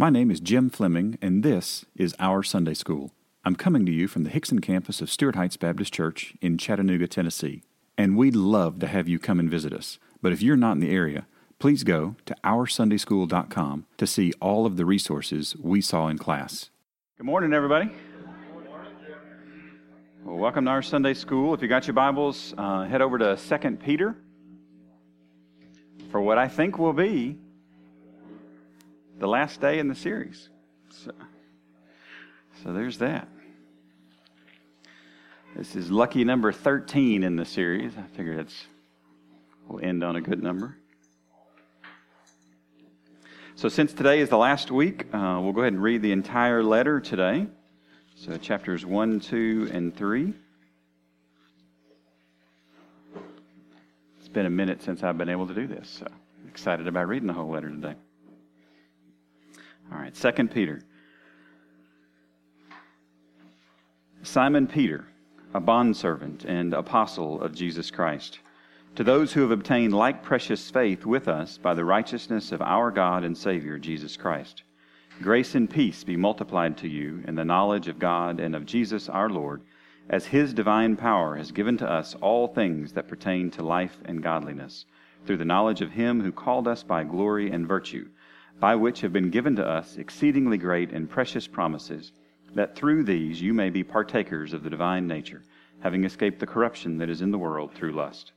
My name is Jim Fleming, and this is Our Sunday School. I'm coming to you from the Hixson campus of Stuart Heights Baptist Church in Chattanooga, Tennessee. And we'd love to have you come and visit us. But if you're not in the area, please go to OurSundaySchool.com to see all of the resources we saw in class. Good morning, everybody. Well, welcome to our Sunday School. If you got your Bibles, uh, head over to 2 Peter for what I think will be the last day in the series. So, so there's that. This is lucky number 13 in the series. I figure it's we'll end on a good number. So since today is the last week, uh, we'll go ahead and read the entire letter today. So chapters 1, 2, and 3. It's been a minute since I've been able to do this, so I'm excited about reading the whole letter today. All right, Second Peter. Simon Peter, a bondservant and apostle of Jesus Christ, to those who have obtained like precious faith with us by the righteousness of our God and Savior Jesus Christ. Grace and peace be multiplied to you in the knowledge of God and of Jesus our Lord, as his divine power has given to us all things that pertain to life and godliness, through the knowledge of him who called us by glory and virtue by which have been given to us exceedingly great and precious promises, that through these you may be partakers of the divine nature, having escaped the corruption that is in the world through lust.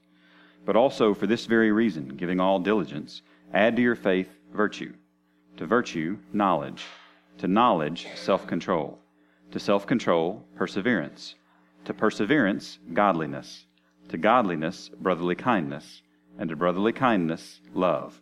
But also for this very reason, giving all diligence, add to your faith virtue, to virtue, knowledge, to knowledge, self control, to self control, perseverance, to perseverance, godliness, to godliness, brotherly kindness, and to brotherly kindness, love.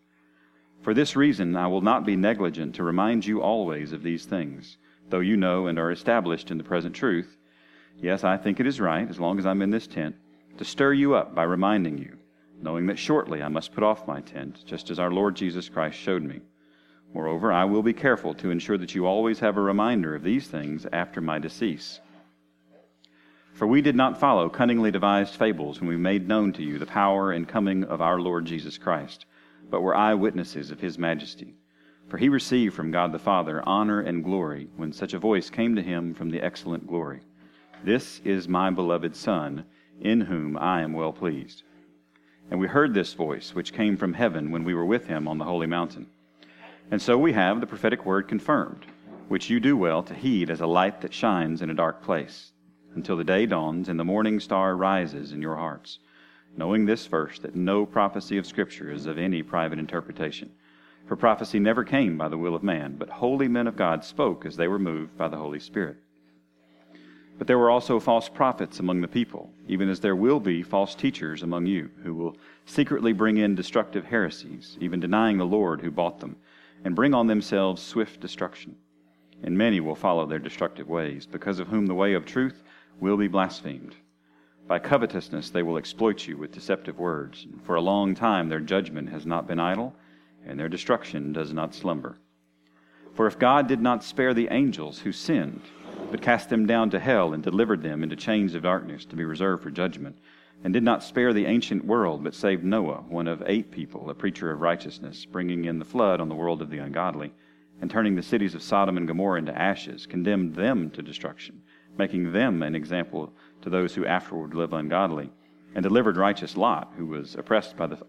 For this reason, I will not be negligent to remind you always of these things, though you know and are established in the present truth. Yes, I think it is right, as long as I'm in this tent, to stir you up by reminding you, knowing that shortly I must put off my tent, just as our Lord Jesus Christ showed me. Moreover, I will be careful to ensure that you always have a reminder of these things after my decease. For we did not follow cunningly devised fables when we made known to you the power and coming of our Lord Jesus Christ but were eyewitnesses of his majesty. For he received from God the Father honor and glory when such a voice came to him from the excellent glory This is my beloved Son, in whom I am well pleased. And we heard this voice, which came from heaven when we were with him on the holy mountain. And so we have the prophetic word confirmed, which you do well to heed as a light that shines in a dark place, until the day dawns and the morning star rises in your hearts knowing this first, that no prophecy of Scripture is of any private interpretation. For prophecy never came by the will of man, but holy men of God spoke as they were moved by the Holy Spirit. But there were also false prophets among the people, even as there will be false teachers among you, who will secretly bring in destructive heresies, even denying the Lord who bought them, and bring on themselves swift destruction. And many will follow their destructive ways, because of whom the way of truth will be blasphemed. By covetousness they will exploit you with deceptive words. And for a long time their judgment has not been idle, and their destruction does not slumber. For if God did not spare the angels who sinned, but cast them down to hell and delivered them into chains of darkness to be reserved for judgment, and did not spare the ancient world, but saved Noah, one of eight people, a preacher of righteousness, bringing in the flood on the world of the ungodly, and turning the cities of Sodom and Gomorrah into ashes, condemned them to destruction, making them an example to those who afterward live ungodly, and delivered righteous Lot, who was oppressed by the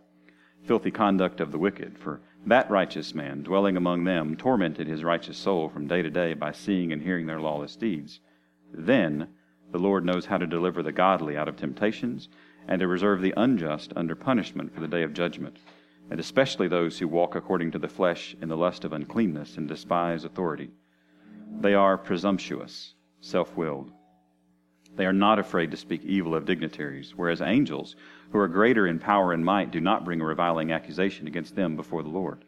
filthy conduct of the wicked. For that righteous man, dwelling among them, tormented his righteous soul from day to day by seeing and hearing their lawless deeds. Then the Lord knows how to deliver the godly out of temptations, and to reserve the unjust under punishment for the day of judgment, and especially those who walk according to the flesh in the lust of uncleanness and despise authority. They are presumptuous, self willed they are not afraid to speak evil of dignitaries, whereas angels, who are greater in power and might, do not bring a reviling accusation against them before the Lord.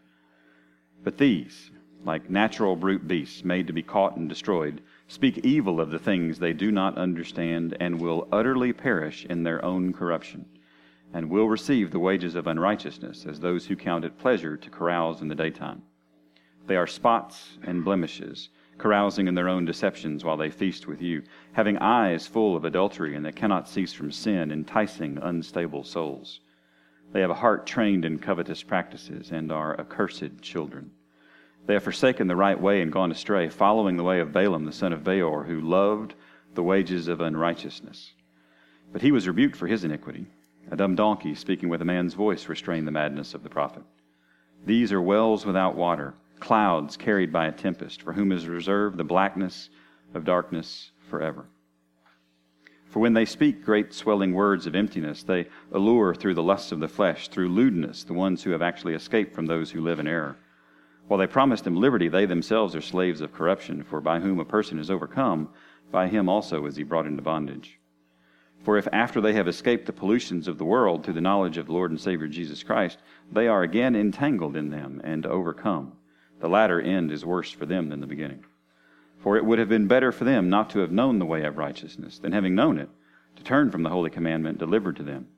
But these, like natural brute beasts made to be caught and destroyed, speak evil of the things they do not understand, and will utterly perish in their own corruption, and will receive the wages of unrighteousness as those who count it pleasure to carouse in the daytime. They are spots and blemishes, carousing in their own deceptions while they feast with you, having eyes full of adultery and that cannot cease from sin, enticing unstable souls. They have a heart trained in covetous practices and are accursed children. They have forsaken the right way and gone astray, following the way of Balaam the son of Beor, who loved the wages of unrighteousness. But he was rebuked for his iniquity. A dumb donkey, speaking with a man's voice, restrained the madness of the prophet. These are wells without water, clouds carried by a tempest, for whom is reserved the blackness of darkness forever. For when they speak great swelling words of emptiness, they allure through the lusts of the flesh, through lewdness, the ones who have actually escaped from those who live in error. While they promise them liberty, they themselves are slaves of corruption, for by whom a person is overcome, by him also is he brought into bondage. For if after they have escaped the pollutions of the world through the knowledge of the Lord and Savior Jesus Christ, they are again entangled in them and overcome, the latter end is worse for them than the beginning. For it would have been better for them not to have known the way of righteousness, than having known it, to turn from the holy commandment delivered to them.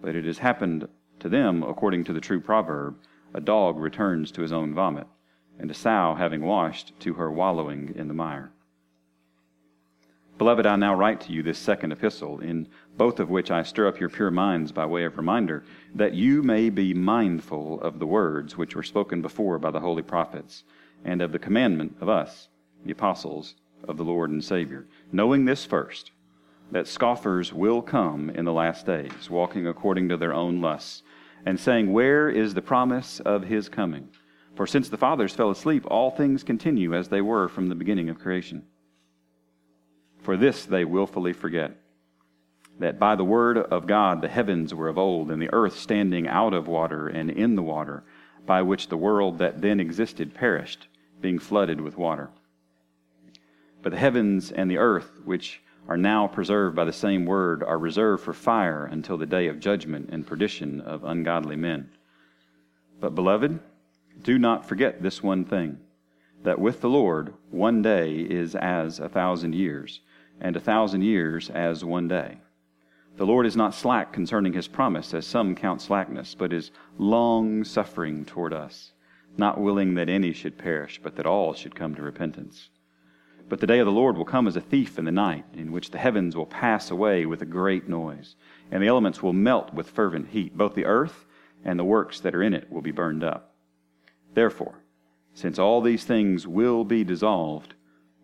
But it has happened to them according to the true proverb a dog returns to his own vomit, and a sow, having washed, to her wallowing in the mire. Beloved, I now write to you this second epistle, in both of which I stir up your pure minds by way of reminder, that you may be mindful of the words which were spoken before by the holy prophets, and of the commandment of us, the apostles of the Lord and Savior, knowing this first, that scoffers will come in the last days, walking according to their own lusts and saying, Where is the promise of his coming? For since the fathers fell asleep, all things continue as they were from the beginning of creation. For this they wilfully forget that by the word of God the heavens were of old, and the earth standing out of water and in the water, by which the world that then existed perished, being flooded with water. But the heavens and the earth, which are now preserved by the same word, are reserved for fire until the day of judgment and perdition of ungodly men. But, beloved, do not forget this one thing that with the Lord one day is as a thousand years, and a thousand years as one day. The Lord is not slack concerning his promise, as some count slackness, but is long suffering toward us, not willing that any should perish, but that all should come to repentance. But the day of the Lord will come as a thief in the night, in which the heavens will pass away with a great noise, and the elements will melt with fervent heat. Both the earth and the works that are in it will be burned up. Therefore, since all these things will be dissolved,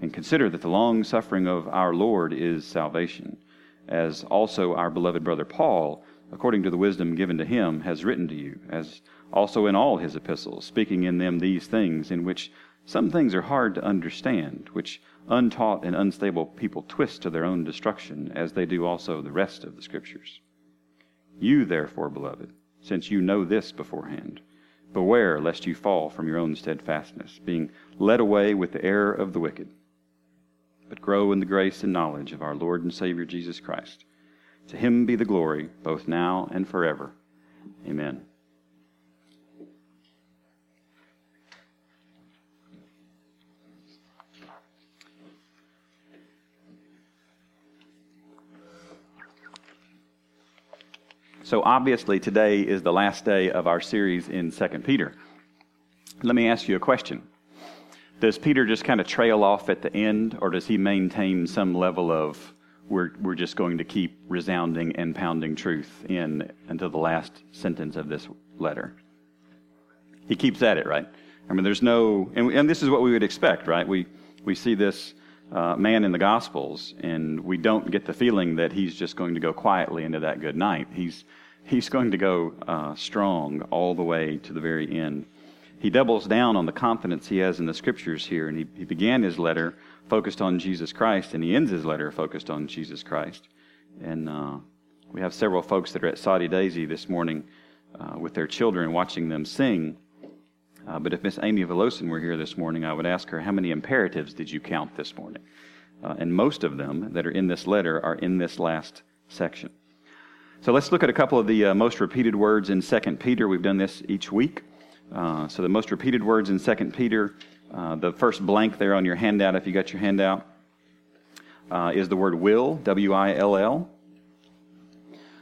And consider that the long suffering of our Lord is salvation, as also our beloved brother Paul, according to the wisdom given to him, has written to you, as also in all his epistles, speaking in them these things, in which some things are hard to understand, which untaught and unstable people twist to their own destruction, as they do also the rest of the Scriptures. You, therefore, beloved, since you know this beforehand, beware lest you fall from your own steadfastness, being led away with the error of the wicked, but grow in the grace and knowledge of our Lord and Savior Jesus Christ. To him be the glory, both now and forever. Amen. So obviously today is the last day of our series in 2 Peter. Let me ask you a question. Does Peter just kind of trail off at the end, or does he maintain some level of we're, we're just going to keep resounding and pounding truth in until the last sentence of this letter? He keeps at it, right? I mean, there's no, and, and this is what we would expect, right? We, we see this uh, man in the Gospels, and we don't get the feeling that he's just going to go quietly into that good night. He's, he's going to go uh, strong all the way to the very end. He doubles down on the confidence he has in the scriptures here. And he, he began his letter focused on Jesus Christ, and he ends his letter focused on Jesus Christ. And uh, we have several folks that are at Soddy Daisy this morning uh, with their children watching them sing. Uh, but if Miss Amy Velosin were here this morning, I would ask her, How many imperatives did you count this morning? Uh, and most of them that are in this letter are in this last section. So let's look at a couple of the uh, most repeated words in 2 Peter. We've done this each week. Uh, so the most repeated words in 2 Peter, uh, the first blank there on your handout, if you got your handout, uh, is the word will, W I L L.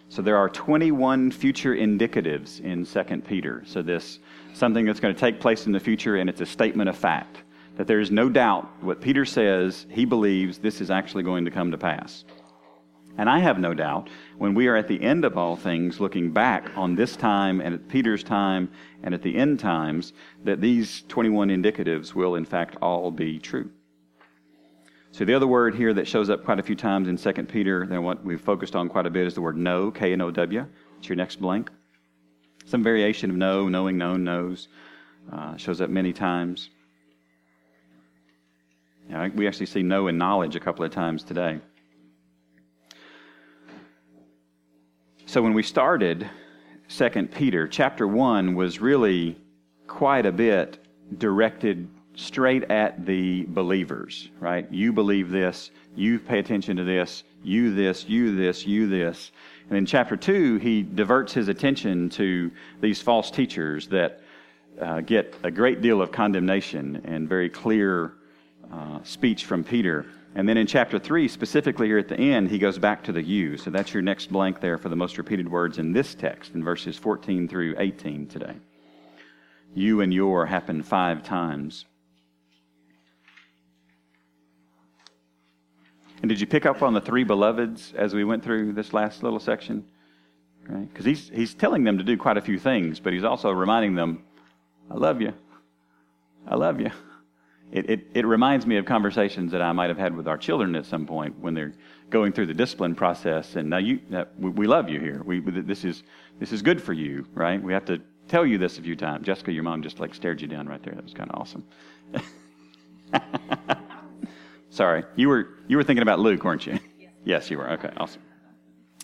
So there are 21 future indicatives in 2 Peter. So this something that's going to take place in the future, and it's a statement of fact that there is no doubt what Peter says. He believes this is actually going to come to pass. And I have no doubt when we are at the end of all things, looking back on this time and at Peter's time and at the end times, that these 21 indicatives will in fact all be true. So the other word here that shows up quite a few times in 2 Peter, then what we've focused on quite a bit is the word know, K N O W. It's your next blank. Some variation of know, knowing, known, knows, uh, shows up many times. Yeah, we actually see know and knowledge a couple of times today. So when we started 2 Peter, chapter 1 was really quite a bit directed straight at the believers, right? You believe this, you pay attention to this, you this, you this, you this. And in chapter 2, he diverts his attention to these false teachers that uh, get a great deal of condemnation and very clear uh, speech from Peter and then in chapter 3, specifically here at the end, he goes back to the you. So that's your next blank there for the most repeated words in this text, in verses 14 through 18 today. You and your happen five times. And did you pick up on the three beloveds as we went through this last little section? Right? Because he's, he's telling them to do quite a few things, but he's also reminding them, I love you. I love you. It, it, it, reminds me of conversations that I might have had with our children at some point when they're going through the discipline process. And now you, we, we love you here. We, this is this is good for you, right? We have to tell you this a few times. Jessica, your mom just like stared you down right there. That was kind of awesome. Sorry, you were you were thinking about Luke, weren't you? Yes, yes you were. Okay, awesome.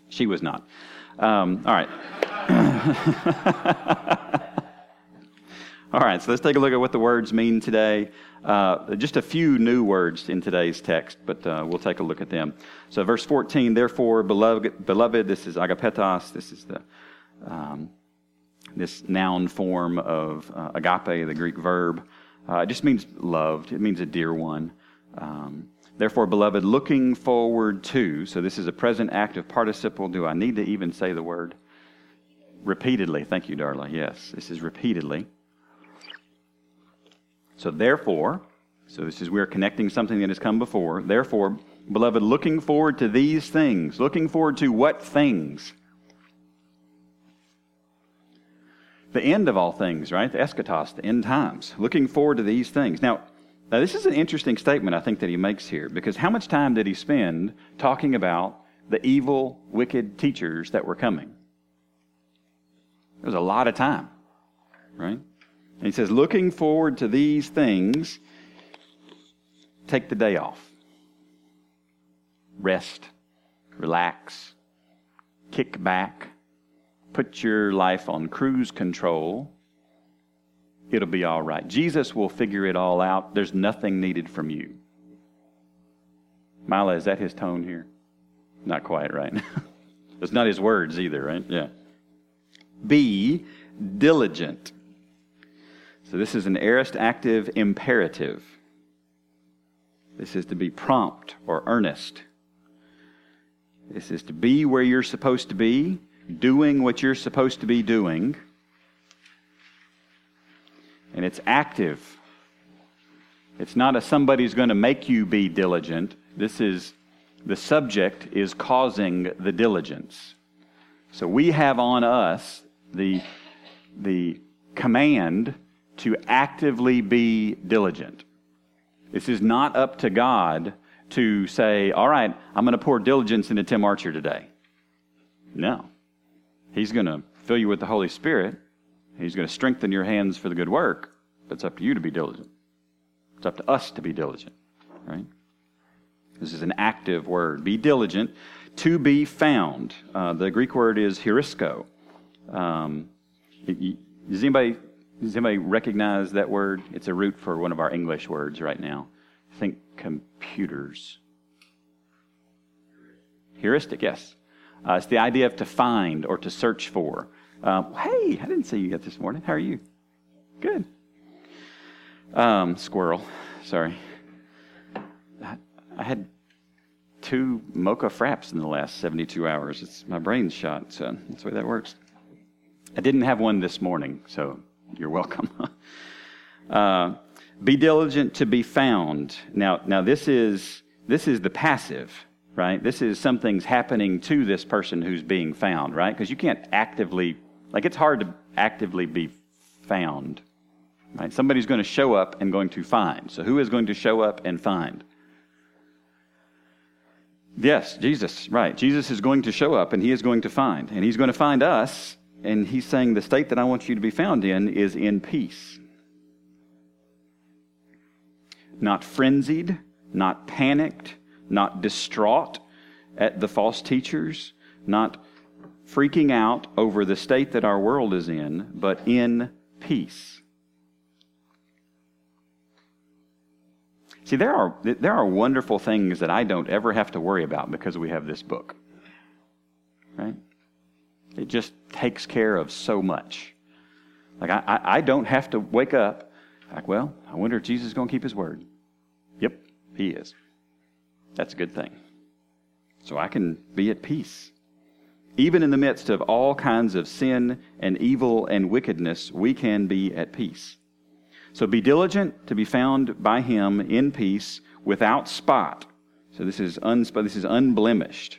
She was not. Um, all right. all right, so let's take a look at what the words mean today. Uh, just a few new words in today's text, but uh, we'll take a look at them. So, verse 14, therefore, beloved, beloved this is agapetos, this is the um, this noun form of uh, agape, the Greek verb. Uh, it just means loved, it means a dear one. Um, therefore, beloved, looking forward to, so this is a present active participle. Do I need to even say the word? Repeatedly. Thank you, Darla. Yes, this is repeatedly. So, therefore, so this is we're connecting something that has come before. Therefore, beloved, looking forward to these things. Looking forward to what things? The end of all things, right? The eschatos, the end times. Looking forward to these things. Now, now, this is an interesting statement I think that he makes here because how much time did he spend talking about the evil, wicked teachers that were coming? It was a lot of time, right? And he says, looking forward to these things, take the day off. Rest, relax, kick back, put your life on cruise control. It'll be all right. Jesus will figure it all out. There's nothing needed from you. Mila, is that his tone here? Not quite, right? it's not his words either, right? Yeah. Be diligent. So this is an aorist active imperative. This is to be prompt or earnest. This is to be where you're supposed to be, doing what you're supposed to be doing. And it's active. It's not a somebody's going to make you be diligent. This is the subject is causing the diligence. So we have on us the, the command to actively be diligent. This is not up to God to say, all right, I'm going to pour diligence into Tim Archer today. No. He's going to fill you with the Holy Spirit. He's going to strengthen your hands for the good work. but it's up to you to be diligent. It's up to us to be diligent, right? This is an active word. Be diligent to be found. Uh, the Greek word is heurisko. Um, does anybody does anybody recognize that word? It's a root for one of our English words right now. Think computers. Heuristic, yes. Uh, it's the idea of to find or to search for. Um, hey, I didn't see you yet this morning. How are you? Good. Um, squirrel. Sorry. I, had two mocha fraps in the last 72 hours. It's my brain's shot, so that's the way that works. I didn't have one this morning, so you're welcome. uh, be diligent to be found. Now, now this is this is the passive, right? This is something's happening to this person who's being found, right? Because you can't actively, like, it's hard to actively be found, right? Somebody's going to show up and going to find. So, who is going to show up and find? Yes, Jesus, right. Jesus is going to show up and he is going to find. And he's going to find us. And he's saying the state that I want you to be found in is in peace. Not frenzied, not panicked, not distraught at the false teachers, not freaking out over the state that our world is in, but in peace. See, there are, there are wonderful things that I don't ever have to worry about because we have this book. Right? It just takes care of so much. Like, I, I don't have to wake up, like, well, I wonder if Jesus is going to keep his word. Yep, he is. That's a good thing. So I can be at peace. Even in the midst of all kinds of sin and evil and wickedness, we can be at peace. So be diligent to be found by him in peace without spot. So this is, unsp- this is unblemished.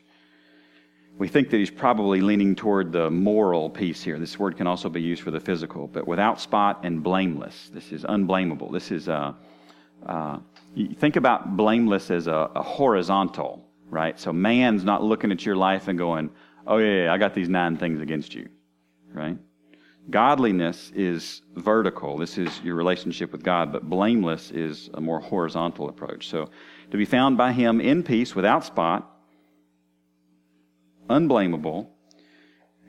We think that he's probably leaning toward the moral piece here. This word can also be used for the physical, but without spot and blameless. This is unblameable. This is, uh, uh, think about blameless as a, a, horizontal, right? So man's not looking at your life and going, oh, yeah, yeah, I got these nine things against you, right? Godliness is vertical. This is your relationship with God, but blameless is a more horizontal approach. So to be found by Him in peace, without spot, unblameable.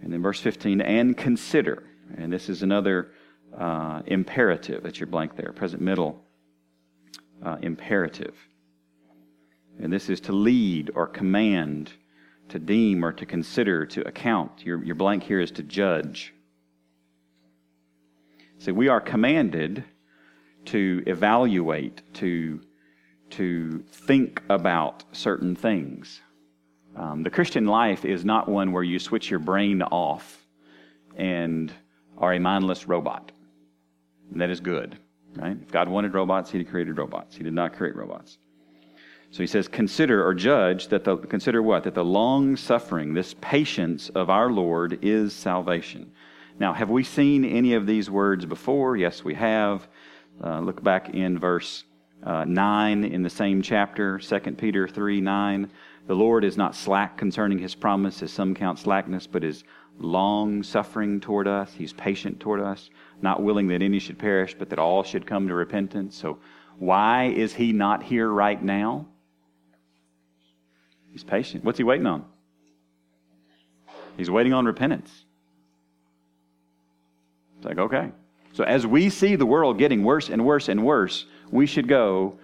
And then verse 15, and consider. And this is another uh, imperative. That's your blank there, present middle uh, imperative. And this is to lead or command, to deem or to consider, to account. Your, your blank here is to judge. See, we are commanded to evaluate, to, to think about certain things. Um, the Christian life is not one where you switch your brain off and are a mindless robot. And that is good, right? If God wanted robots, He'd created robots. He did not create robots. So he says, consider or judge that the consider what? That the long suffering, this patience of our Lord is salvation. Now, have we seen any of these words before? Yes, we have. Uh, look back in verse uh, 9 in the same chapter, 2 Peter 3 9. The Lord is not slack concerning his promise, as some count slackness, but is long suffering toward us. He's patient toward us, not willing that any should perish, but that all should come to repentance. So, why is he not here right now? He's patient. What's he waiting on? He's waiting on repentance. It's like, okay. So as we see the world getting worse and worse and worse, we should go,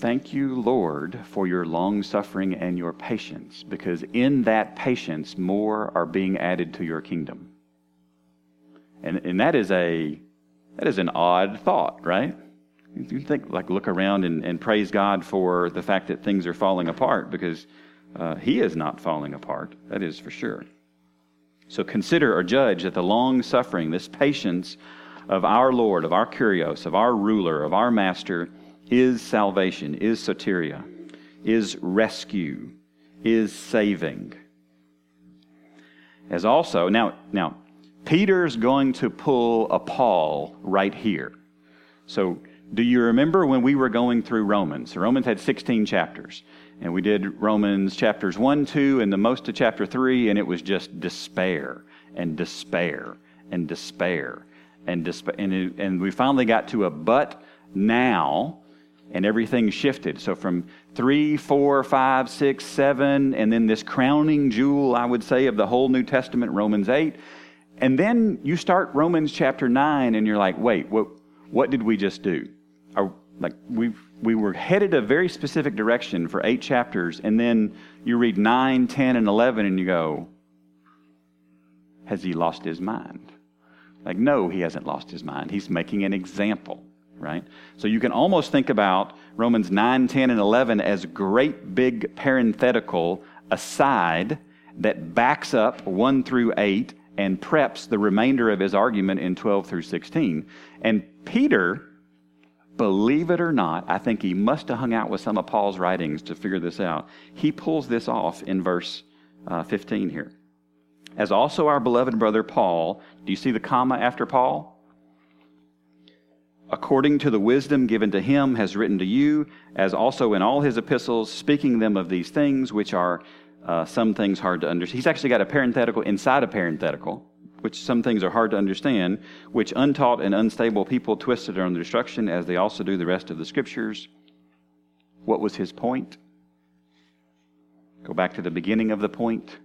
Thank you, Lord, for your long suffering and your patience, because in that patience, more are being added to your kingdom. And, and that is a that is an odd thought, right? You think like look around and, and praise God for the fact that things are falling apart because uh, He is not falling apart. That is for sure. So consider or judge that the long suffering, this patience of our Lord, of our Kurios, of our ruler, of our master, is salvation, is soteria, is rescue, is saving. As also, now, now, Peter's going to pull a Paul right here. So, do you remember when we were going through Romans? Romans had 16 chapters. And we did Romans chapters 1, 2, and the most of chapter 3, and it was just despair and despair and despair. and, disp- and, it, and we finally got to a but now, and everything shifted. So from three, four, five, six, seven, and then this crowning jewel, I would say, of the whole New Testament, Romans 8. And then you start Romans chapter 9, and you're like, wait, what, what did we just do? Are, like we we were headed a very specific direction for eight chapters, and then you read 9, 10, and 11, and you go, has he lost his mind? Like, no, he hasn't lost his mind. He's making an example, right? So you can almost think about Romans 9, 10, and 11 as great big parenthetical aside that backs up 1 through 8 and preps the remainder of his argument in 12 through 16. And Peter, believe it or not, I think he must have hung out with some of Paul's writings to figure this out. He pulls this off in verse uh, 15 here as also our beloved brother Paul. Do you see the comma after Paul? According to the wisdom given to him, has written to you, as also in all his epistles, speaking them of these things, which are uh, some things hard to understand. He's actually got a parenthetical inside a parenthetical, which some things are hard to understand, which untaught and unstable people twisted under destruction, as they also do the rest of the scriptures. What was his point? Go back to the beginning of the point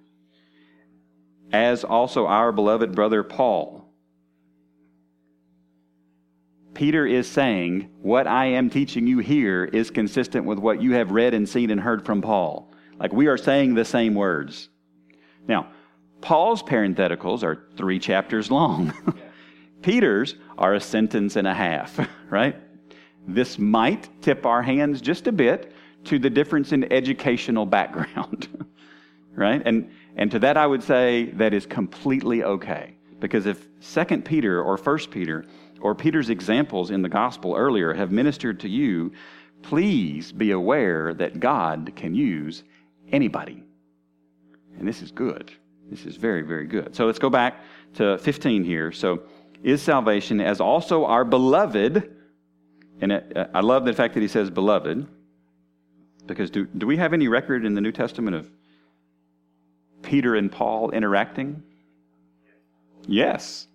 as also our beloved brother Paul. Peter is saying, What I am teaching you here is consistent with what you have read and seen and heard from Paul. Like we are saying the same words. Now, Paul's parentheticals are three chapters long. Peter's are a sentence and a half, right? This might tip our hands just a bit to the difference in educational background, right? And and to that, I would say that is completely okay. Because if 2 Peter or 1 Peter or Peter's examples in the gospel earlier have ministered to you, please be aware that God can use anybody. And this is good. This is very, very good. So let's go back to 15 here. So, is salvation as also our beloved, and uh, I love the fact that he says beloved, because do, do we have any record in the New Testament of Peter and Paul interacting? Yes.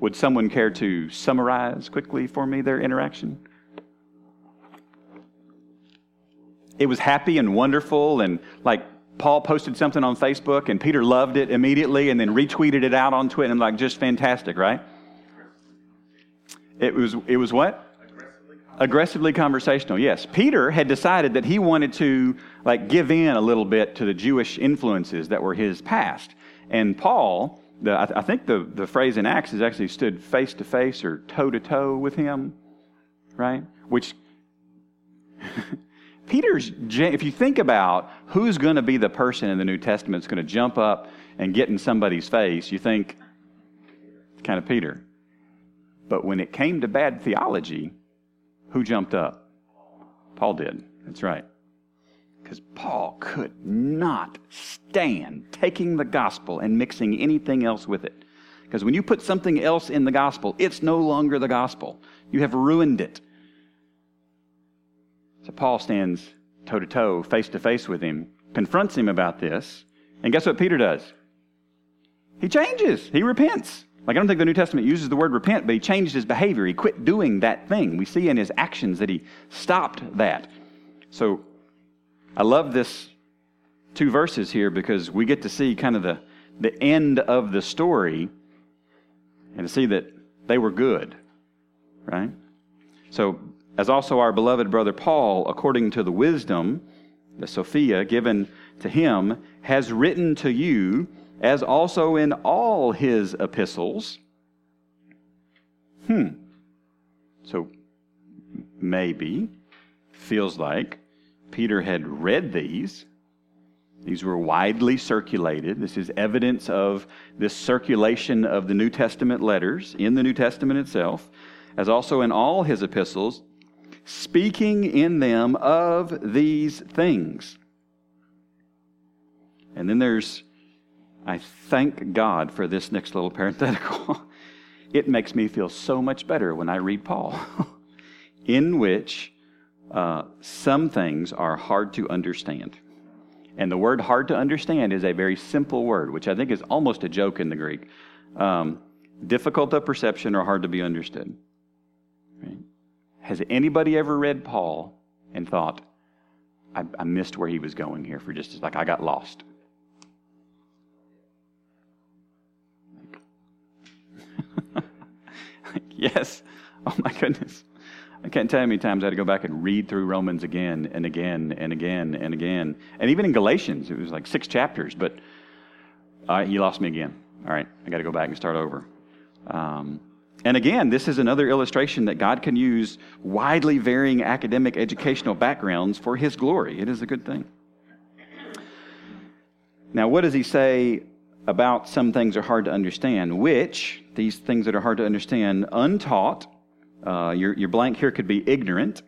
Would someone care to summarize quickly for me their interaction? It was happy and wonderful, and like Paul posted something on Facebook, and Peter loved it immediately and then retweeted it out on Twitter, and like just fantastic, right? It was, it was what? aggressively conversational yes peter had decided that he wanted to like give in a little bit to the jewish influences that were his past and paul the, I, th- I think the, the phrase in acts is actually stood face to face or toe to toe with him right which peter's if you think about who's going to be the person in the new testament that's going to jump up and get in somebody's face you think kind of peter but when it came to bad theology who jumped up? Paul did. That's right. Because Paul could not stand taking the gospel and mixing anything else with it. Because when you put something else in the gospel, it's no longer the gospel. You have ruined it. So Paul stands toe to toe, face to face with him, confronts him about this, and guess what Peter does? He changes, he repents. Like, I don't think the New Testament uses the word repent, but he changed his behavior. He quit doing that thing. We see in his actions that he stopped that. So, I love this two verses here because we get to see kind of the, the end of the story and to see that they were good, right? So, as also our beloved brother Paul, according to the wisdom, the Sophia given to him, has written to you as also in all his epistles. Hmm. So maybe, feels like, Peter had read these. These were widely circulated. This is evidence of this circulation of the New Testament letters in the New Testament itself, as also in all his epistles, speaking in them of these things. And then there's I thank God for this next little parenthetical. it makes me feel so much better when I read Paul, in which uh, some things are hard to understand. And the word hard to understand is a very simple word, which I think is almost a joke in the Greek. Um, difficult of perception or hard to be understood. Right? Has anybody ever read Paul and thought, I, I missed where he was going here for just like I got lost? yes. Oh my goodness. I can't tell you how many times I had to go back and read through Romans again and again and again and again. And even in Galatians, it was like six chapters, but uh, lost me again. All right, I got to go back and start over. Um, and again, this is another illustration that God can use widely varying academic educational backgrounds for His glory. It is a good thing. Now, what does He say about some things are hard to understand? Which, these things that are hard to understand, untaught, uh, your, your blank here could be ignorant.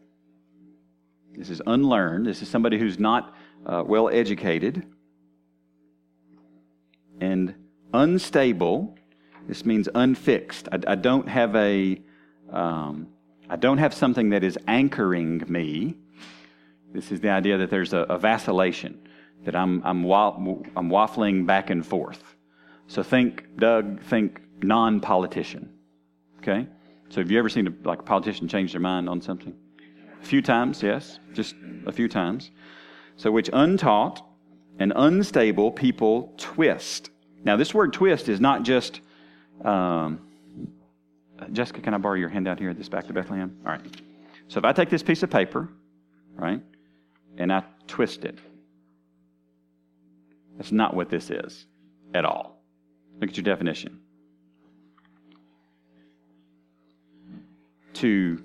This is unlearned. This is somebody who's not uh, well educated. And unstable. This means unfixed. I, I don't have a. Um, I don't have something that is anchoring me. This is the idea that there's a, a vacillation, that I'm, I'm, wa- I'm waffling back and forth. So think, Doug, think non politician. Okay? So have you ever seen a, like a politician change their mind on something? A few times, yes, just a few times. So which untaught and unstable people twist. Now this word twist is not just. Um, Jessica, can I borrow your handout here at this back to Bethlehem? All right. So if I take this piece of paper, right, and I twist it, that's not what this is at all. Look at your definition. To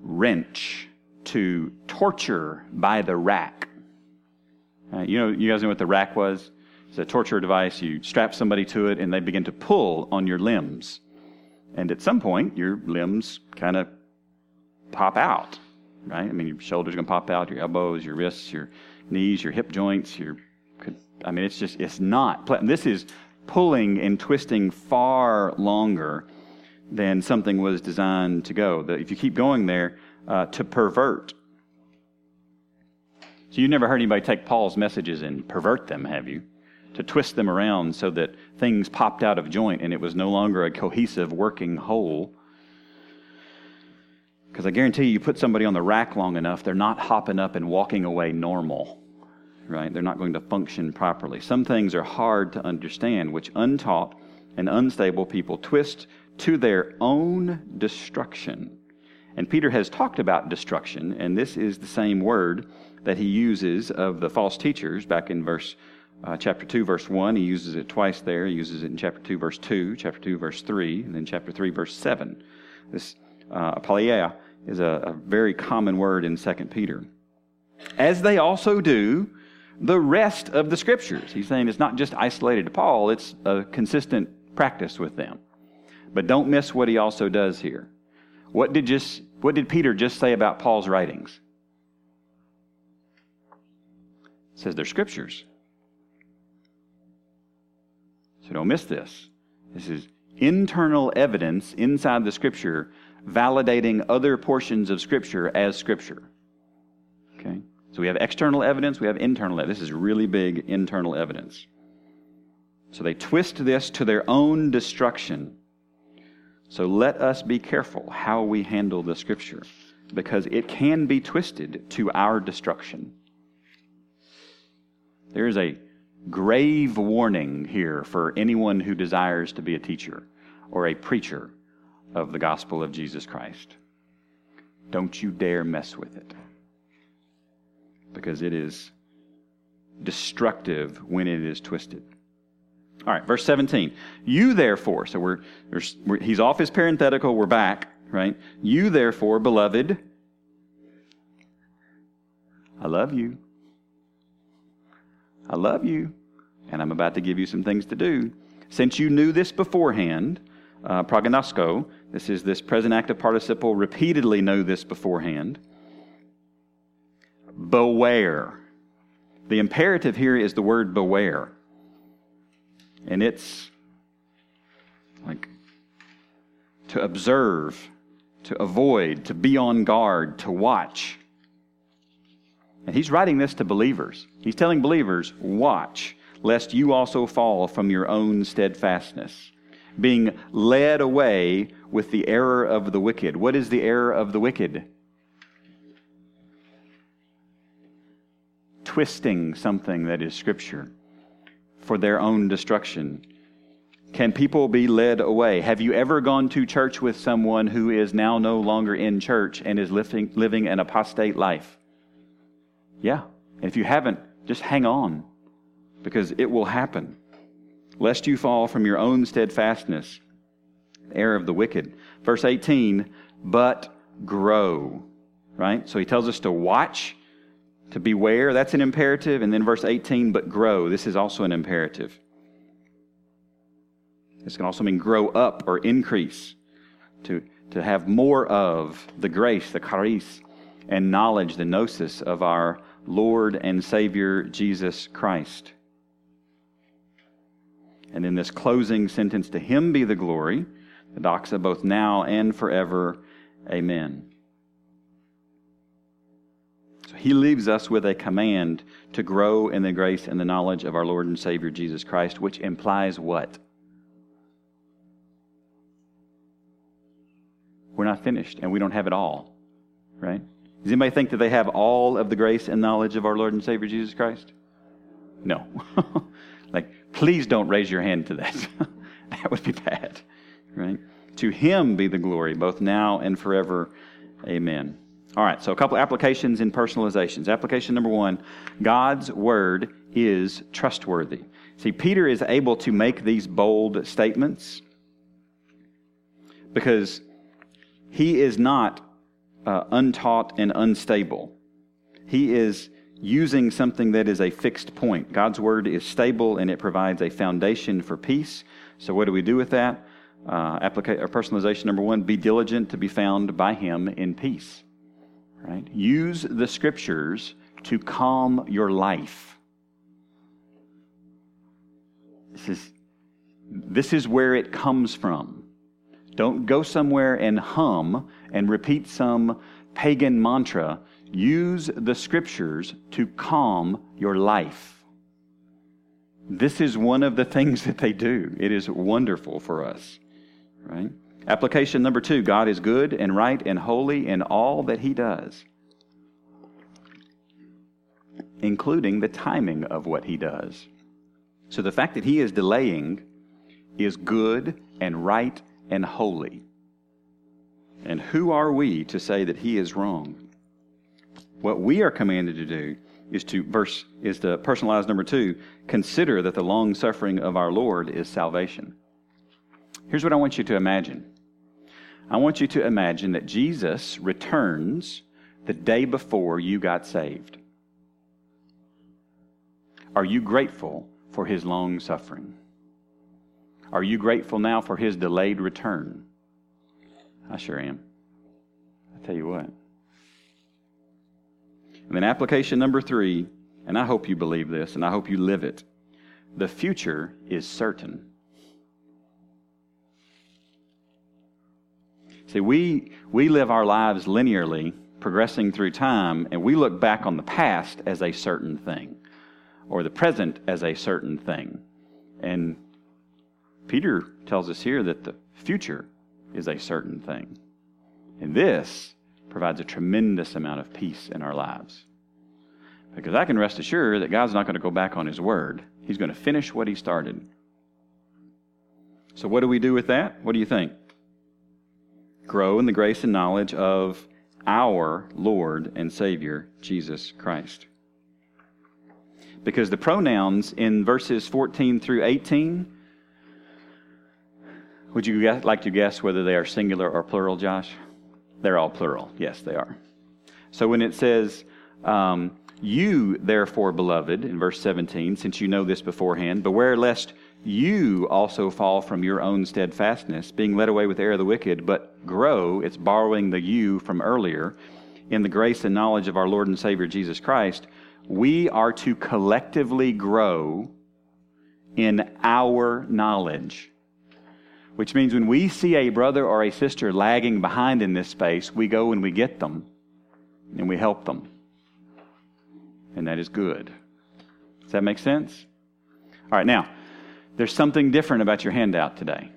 wrench, to torture by the rack. Uh, you know, you guys know what the rack was? It's a torture device. You strap somebody to it, and they begin to pull on your limbs. And at some point, your limbs kind of pop out, right? I mean, your shoulders are going to pop out, your elbows, your wrists, your knees, your hip joints. Your, I mean, it's just, it's not. This is pulling and twisting far longer than something was designed to go. If you keep going there, uh, to pervert. So you never heard anybody take Paul's messages and pervert them, have you? To twist them around so that things popped out of joint and it was no longer a cohesive working whole. Because I guarantee you, you put somebody on the rack long enough, they're not hopping up and walking away normal, right? They're not going to function properly. Some things are hard to understand, which untaught and unstable people twist to their own destruction. And Peter has talked about destruction, and this is the same word that he uses of the false teachers back in verse uh, chapter 2 verse 1 he uses it twice there. He uses it in chapter 2 verse 2 chapter 2 verse 3 and then chapter 3 verse 7 this uh, apoleia is a, a very common word in 2 peter. As they also do the rest of the scriptures. He's saying it's not just isolated to paul it's a consistent practice with them but don't miss what he also does here. What did, just, what did Peter just say about Paul's writings? It says they're scriptures. So don't miss this. This is internal evidence inside the scripture validating other portions of scripture as scripture. Okay? So we have external evidence, we have internal evidence. This is really big internal evidence. So they twist this to their own destruction. So let us be careful how we handle the scripture because it can be twisted to our destruction. There is a grave warning here for anyone who desires to be a teacher or a preacher of the gospel of Jesus Christ. Don't you dare mess with it because it is destructive when it is twisted. All right, verse 17. You therefore, so we're, we're, he's off his parenthetical, we're back, right? You therefore, beloved, I love you. I love you, and I'm about to give you some things to do. Since you knew this beforehand, uh, this is this present active participle, repeatedly know this beforehand. Beware. The imperative here is the word beware. And it's like to observe, to avoid, to be on guard, to watch. And he's writing this to believers. He's telling believers, watch, lest you also fall from your own steadfastness. being led away with the error of the wicked. What is the error of the wicked? Twisting something that is Scripture for their own destruction. Can people be led away? Have you ever gone to church with someone who is now no longer in church and is living, living an apostate life? Yeah. if you haven't, just hang on because it will happen. Lest you fall from your own steadfastness, error of the wicked. Verse 18, but grow. Right? So he tells us to watch, to beware. That's an imperative. And then verse 18, but grow. This is also an imperative. This can also mean grow up or increase, to, to have more of the grace, the charis, and knowledge, the gnosis of our Lord and Savior Jesus Christ. And in this closing sentence, to him be the glory, the doxa, both now and forever. Amen. He leaves us with a command to grow in the grace and the knowledge of our Lord and Savior Jesus Christ, which implies what? we're not finished and we don't have it all, right? Does anybody think that they have all of the grace and knowledge of our Lord and Savior Jesus Christ? No. like, please don't raise your hand to that. that would be bad, right? To him be the glory, both now and forever. Amen. All right, so a couple applications and personalizations. Application number one God's word is trustworthy. See, Peter is able to make these bold statements because he is not uh, untaught and unstable. He is using something that is a fixed point. God's word is stable and it provides a foundation for peace. So, what do we do with that? Uh, applica- personalization number one be diligent to be found by Him in peace. Right? Use the scriptures to calm your life. This is, this is where it comes from. Don't go somewhere and hum and repeat some pagan mantra. Use the scriptures to calm your life. This is one of the things that they do. It is wonderful for us, right? Application number two God is good and right and holy in all that He does, including the timing of what He does. So the fact that He is delaying is good and right and holy. And who are we to say that he is wrong? What we are commanded to do is to verse is to personalize number two, consider that the long suffering of our Lord is salvation. Here's what I want you to imagine. I want you to imagine that Jesus returns the day before you got saved. Are you grateful for his long suffering? Are you grateful now for his delayed return? I sure am. I tell you what. And then application number three, and I hope you believe this and I hope you live it. The future is certain. See, we, we live our lives linearly, progressing through time, and we look back on the past as a certain thing, or the present as a certain thing. And Peter tells us here that the future is a certain thing. And this provides a tremendous amount of peace in our lives. Because I can rest assured that God's not going to go back on His word, He's going to finish what He started. So, what do we do with that? What do you think? Grow in the grace and knowledge of our Lord and Savior, Jesus Christ. Because the pronouns in verses 14 through 18 would you like to guess whether they are singular or plural, Josh? They're all plural. Yes, they are. So when it says, um, You, therefore, beloved, in verse 17, since you know this beforehand, beware lest you also fall from your own steadfastness, being led away with the error of the wicked, but grow, it's borrowing the you from earlier, in the grace and knowledge of our Lord and Savior Jesus Christ, we are to collectively grow in our knowledge which means when we see a brother or a sister lagging behind in this space, we go and we get them and we help them. And that is good. Does that make sense? All right, now, there's something different about your handout today.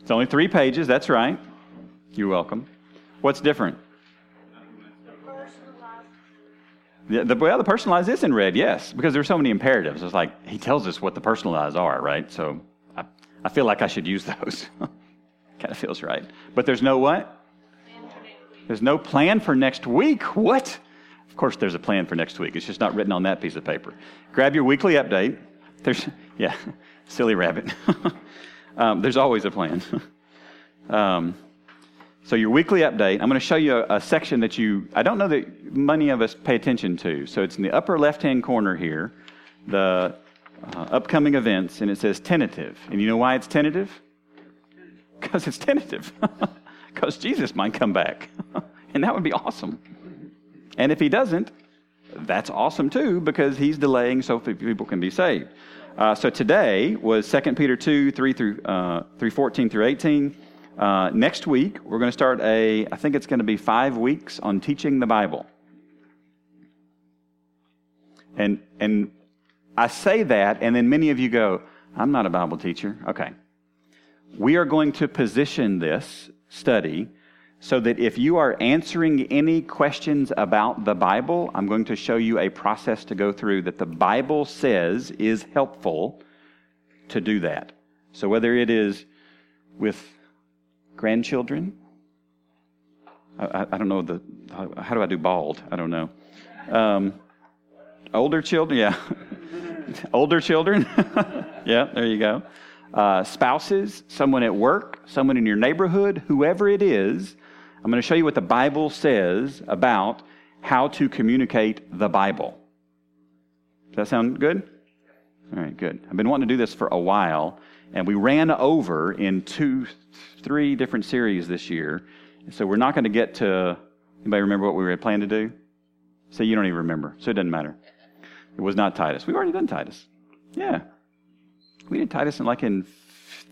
It's only three pages, that's right. You're welcome. What's different? The, the, well, the personalized is in red, yes, because there's so many imperatives. It's like he tells us what the personalized are, right? So I, I feel like I should use those. kind of feels right. But there's no what? There's no plan for next week. What? Of course, there's a plan for next week. It's just not written on that piece of paper. Grab your weekly update. There's, yeah, silly rabbit. um, there's always a plan. um, so, your weekly update, I'm going to show you a, a, section that you, I don't know that many of us pay attention to. So, it's in the upper left hand corner here, the uh, upcoming events, and it says tentative. And you know why it's tentative? Because it's tentative. Because Jesus might come back. and that would be awesome. And if he doesn't, that's awesome too, because he's delaying so people can be saved. Uh, so today was 2 Peter 2, 3 through uh, 3, 14 through 18. Uh, next week, we're going to start a, I think it's going to be five weeks on teaching the Bible. And, and I say that, and then many of you go, I'm not a Bible teacher. Okay. We are going to position this study so that if you are answering any questions about the Bible, I'm going to show you a process to go through that the Bible says is helpful to do that. So whether it is with grandchildren, I, I don't know the how, how, do I do bald? I don't know. Um, older children, yeah, older children, yeah. There you go. Uh, spouses, someone at work, someone in your neighborhood, whoever it is I'm going to show you what the Bible says about how to communicate the Bible. Does that sound good? All right, good. I've been wanting to do this for a while, and we ran over in two, three different series this year. So we're not going to get to. Anybody remember what we were planning to do? Say you don't even remember, so it doesn't matter. It was not Titus. We've already done Titus. Yeah. We did Titus in like in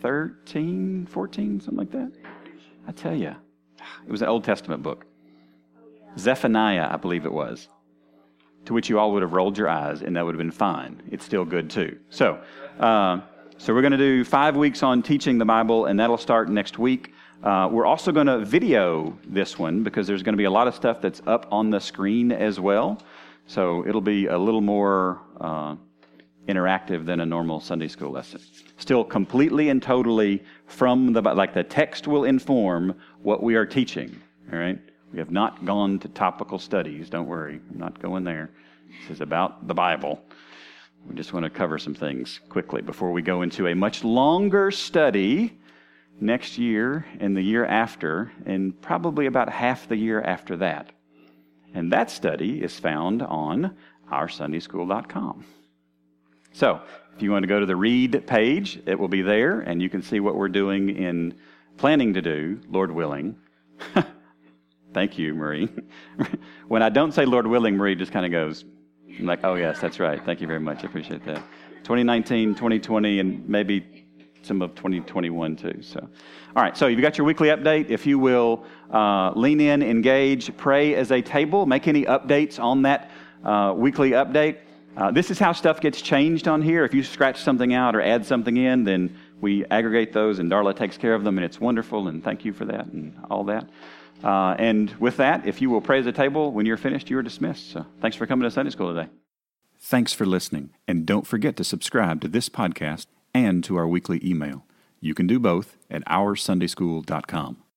13, 14, something like that. I tell you. It was an Old Testament book. Zephaniah, I believe it was. To which you all would have rolled your eyes, and that would have been fine. It's still good too. So, uh, so we're going to do five weeks on teaching the Bible, and that'll start next week. Uh, we're also going to video this one because there's going to be a lot of stuff that's up on the screen as well. So it'll be a little more uh, interactive than a normal Sunday school lesson. Still completely and totally from the, like the text will inform what we are teaching. All right? We have not gone to topical studies. Don't worry. I'm not going there. This is about the Bible. We just want to cover some things quickly before we go into a much longer study next year and the year after, and probably about half the year after that. And that study is found on oursundayschool.com. So, if you want to go to the read page, it will be there, and you can see what we're doing in planning to do, Lord willing. Thank you, Marie. when I don't say Lord willing, Marie just kind of goes, I'm like, oh, yes, that's right. Thank you very much. I appreciate that. 2019, 2020, and maybe some of 2021 too. So, all right. So you've got your weekly update. If you will uh, lean in, engage, pray as a table, make any updates on that uh, weekly update. Uh, this is how stuff gets changed on here. If you scratch something out or add something in, then we aggregate those, and Darla takes care of them, and it's wonderful, and thank you for that and all that. Uh, and with that, if you will pray at the table, when you're finished, you're dismissed. So thanks for coming to Sunday School today. Thanks for listening, and don't forget to subscribe to this podcast and to our weekly email. You can do both at oursundayschool.com.